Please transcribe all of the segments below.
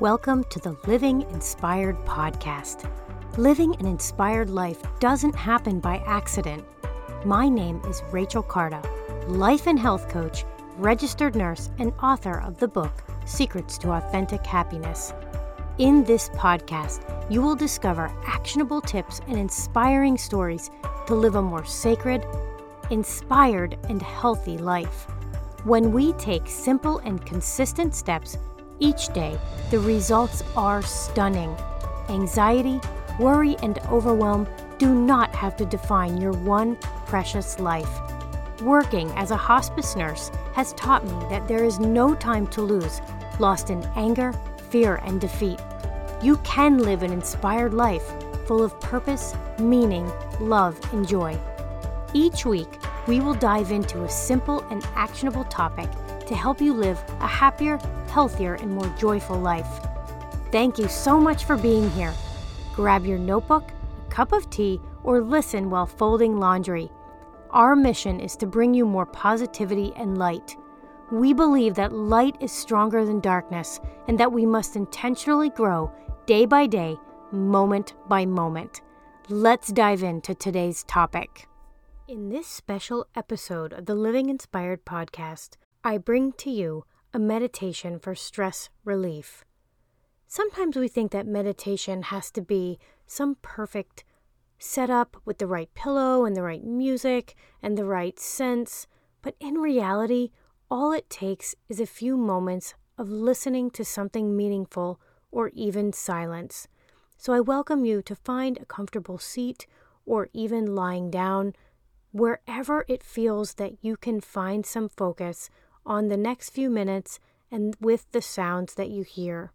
Welcome to the Living Inspired Podcast. Living an inspired life doesn't happen by accident. My name is Rachel Cartarn, life and health coach, registered nurse, and author of the book Secrets to Authentic Happiness. In this podcast, you will discover actionable tips and inspiring stories to live a more sacred, inspired, and healthy life. When we take simple and consistent steps each day, the results are stunning. Anxiety, worry, and overwhelm do not have to define your one precious life. Working as a hospice nurse has taught me that there is no time to lose, lost in anger, fear, and defeat. You can live an inspired life full of purpose, meaning, love, and joy. Each week, we will dive into a simple and actionable topic to help you live a happier, healthier, and more joyful life. Thank you so much for being here. Grab your notebook, a cup of tea, or listen while folding laundry. Our mission is to bring you more positivity and light. We believe that light is stronger than darkness and that we must intentionally grow day by day, moment by moment. Let's dive into today's topic. In this special episode of the Living Inspired podcast, I bring to you a meditation for stress relief. Sometimes we think that meditation has to be some perfect setup with the right pillow and the right music and the right scents, but in reality, all it takes is a few moments of listening to something meaningful or even silence. So I welcome you to find a comfortable seat or even lying down, wherever it feels that you can find some focus on the next few minutes and with the sounds that you hear.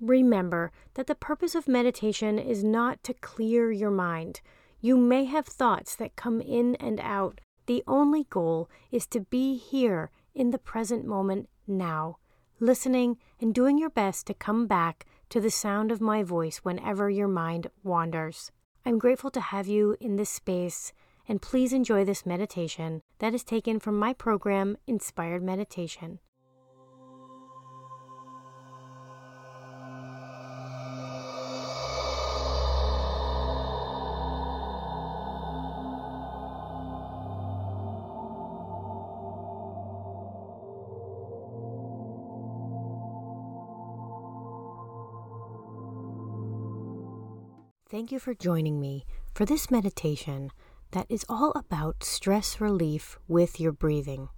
Remember that the purpose of meditation is not to clear your mind. You may have thoughts that come in and out. The only goal is to be here in the present moment now, listening and doing your best to come back to the sound of my voice whenever your mind wanders. I'm grateful to have you in this space and please enjoy this meditation that is taken from my program, Inspired Meditation. Thank you for joining me for this meditation that is all about stress relief with your breathing.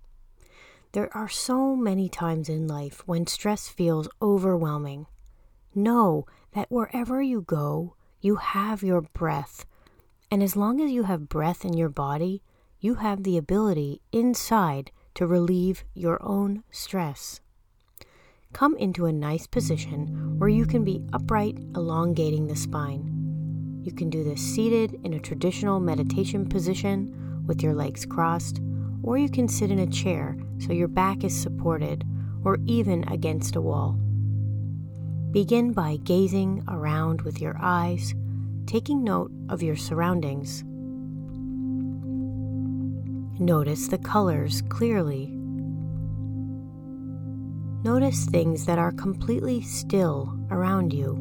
There are so many times in life when stress feels overwhelming. Know that wherever you go, you have your breath. And as long as you have breath in your body, you have the ability inside to relieve your own stress. Come into a nice position where you can be upright, elongating the spine. You can do this seated in a traditional meditation position with your legs crossed, or you can sit in a chair so your back is supported, or even against a wall. Begin by gazing around with your eyes, taking note of your surroundings. Notice the colors clearly. Notice things that are completely still around you,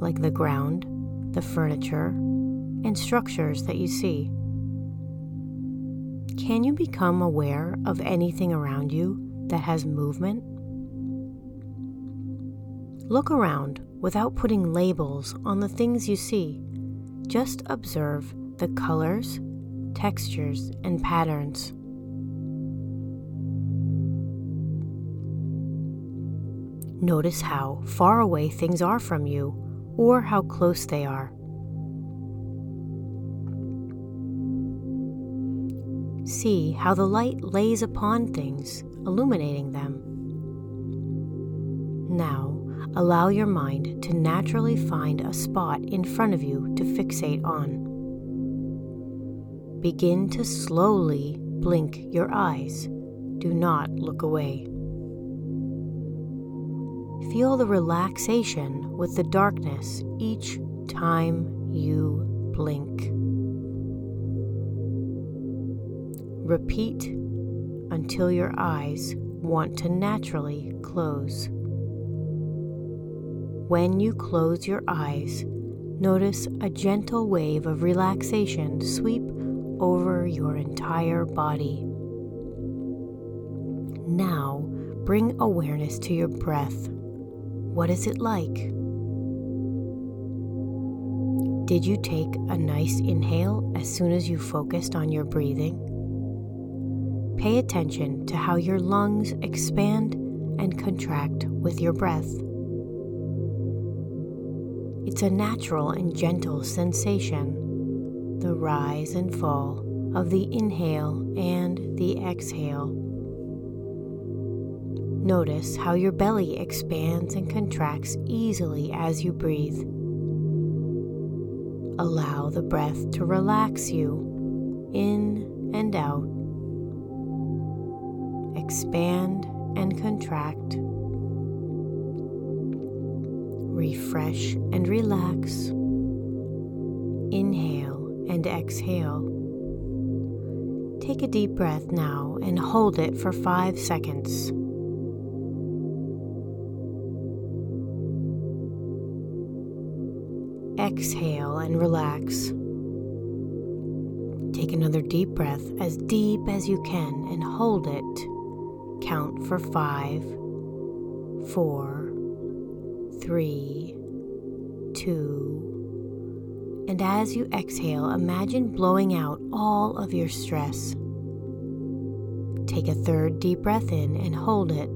like the ground, the furniture, and structures that you see. Can you become aware of anything around you that has movement? Look around without putting labels on the things you see. Just observe the colors, textures, and patterns. Notice how far away things are from you or how close they are. See how the light lays upon things, illuminating them. Now, allow your mind to naturally find a spot in front of you to fixate on. Begin to slowly blink your eyes. Do not look away. Feel the relaxation with the darkness each time you blink. Repeat until your eyes want to naturally close. When you close your eyes, notice a gentle wave of relaxation sweep over your entire body. Now, bring awareness to your breath. What is it like? Did you take a nice inhale as soon as you focused on your breathing? Pay attention to how your lungs expand and contract with your breath. It's a natural and gentle sensation, the rise and fall of the inhale and the exhale. Notice how your belly expands and contracts easily as you breathe. Allow the breath to relax you in and out. Expand and contract refresh and relax. Inhale and exhale. Take a deep breath now and hold it for five seconds. Exhale and relax. Take another deep breath as deep as you can and hold it. Count for five, four, three, two, and as you exhale, imagine blowing out all of your stress. Take a third deep breath in and hold it.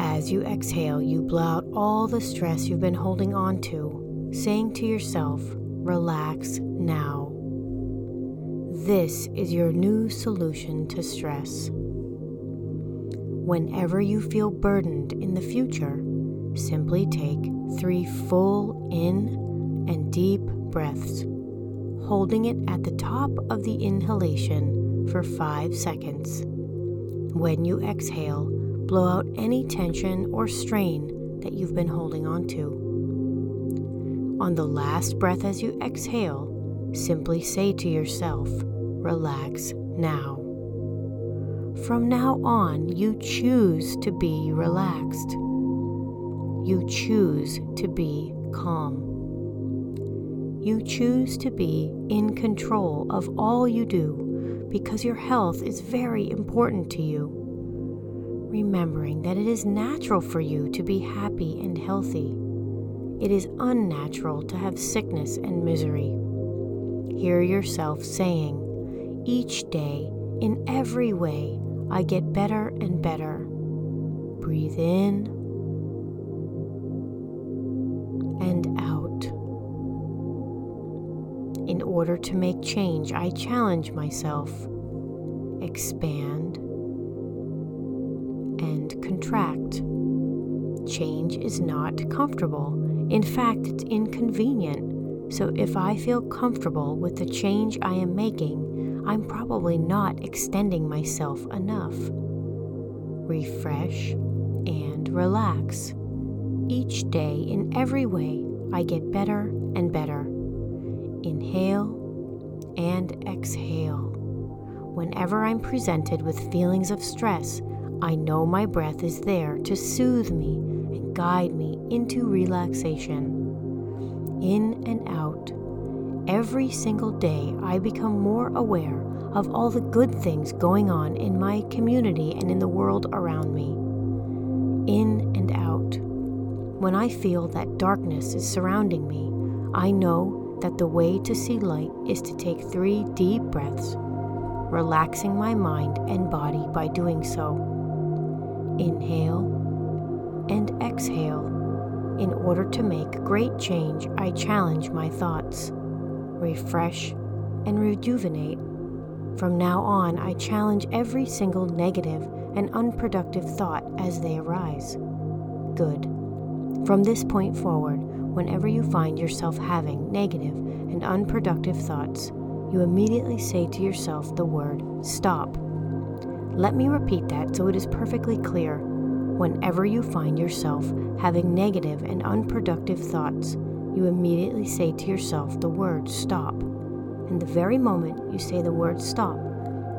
As you exhale, you blow out all the stress you've been holding on to, saying to yourself, Relax now. This is your new solution to stress. Whenever you feel burdened in the future, simply take three full in and deep breaths, holding it at the top of the inhalation for five seconds. When you exhale, blow out any tension or strain that you've been holding on to. On the last breath as you exhale, simply say to yourself, Relax now. From now on, you choose to be relaxed. You choose to be calm. You choose to be in control of all you do because your health is very important to you. Remembering that it is natural for you to be happy and healthy. It is unnatural to have sickness and misery. Hear yourself saying, each day, in every way, I get better and better. Breathe in and out. In order to make change, I challenge myself, expand, and contract. Change is not comfortable. In fact, it's inconvenient. So if I feel comfortable with the change I am making, I'm probably not extending myself enough. Refresh and relax. Each day, in every way, I get better and better. Inhale and exhale. Whenever I'm presented with feelings of stress, I know my breath is there to soothe me and guide me into relaxation. In and out Every single day, I become more aware of all the good things going on in my community and in the world around me. In and out. When I feel that darkness is surrounding me, I know that the way to see light is to take three deep breaths, relaxing my mind and body by doing so. Inhale and exhale. In order to make great change, I challenge my thoughts refresh, and rejuvenate. From now on, I challenge every single negative and unproductive thought as they arise. Good. From this point forward, whenever you find yourself having negative and unproductive thoughts, you immediately say to yourself the word stop. Let me repeat that so it is perfectly clear. Whenever you find yourself having negative and unproductive thoughts, you immediately say to yourself the word stop. And the very moment you say the word stop,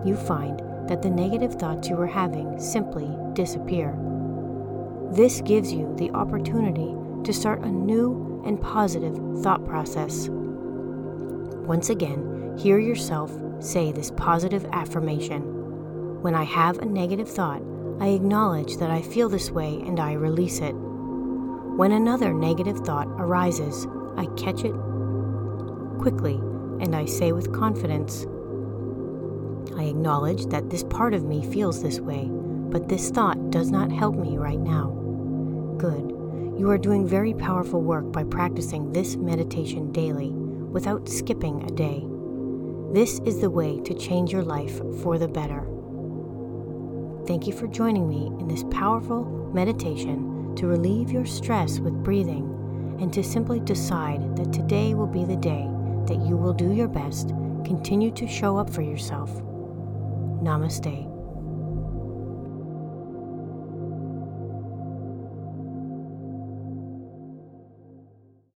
you find that the negative thoughts you were having simply disappear. This gives you the opportunity to start a new and positive thought process. Once again, hear yourself say this positive affirmation. When I have a negative thought, I acknowledge that I feel this way and I release it. When another negative thought arises, I catch it quickly and I say with confidence, I acknowledge that this part of me feels this way, but this thought does not help me right now. Good. You are doing very powerful work by practicing this meditation daily without skipping a day. This is the way to change your life for the better. Thank you for joining me in this powerful meditation to relieve your stress with breathing and to simply decide that today will be the day that you will do your best, continue to show up for yourself. Namaste.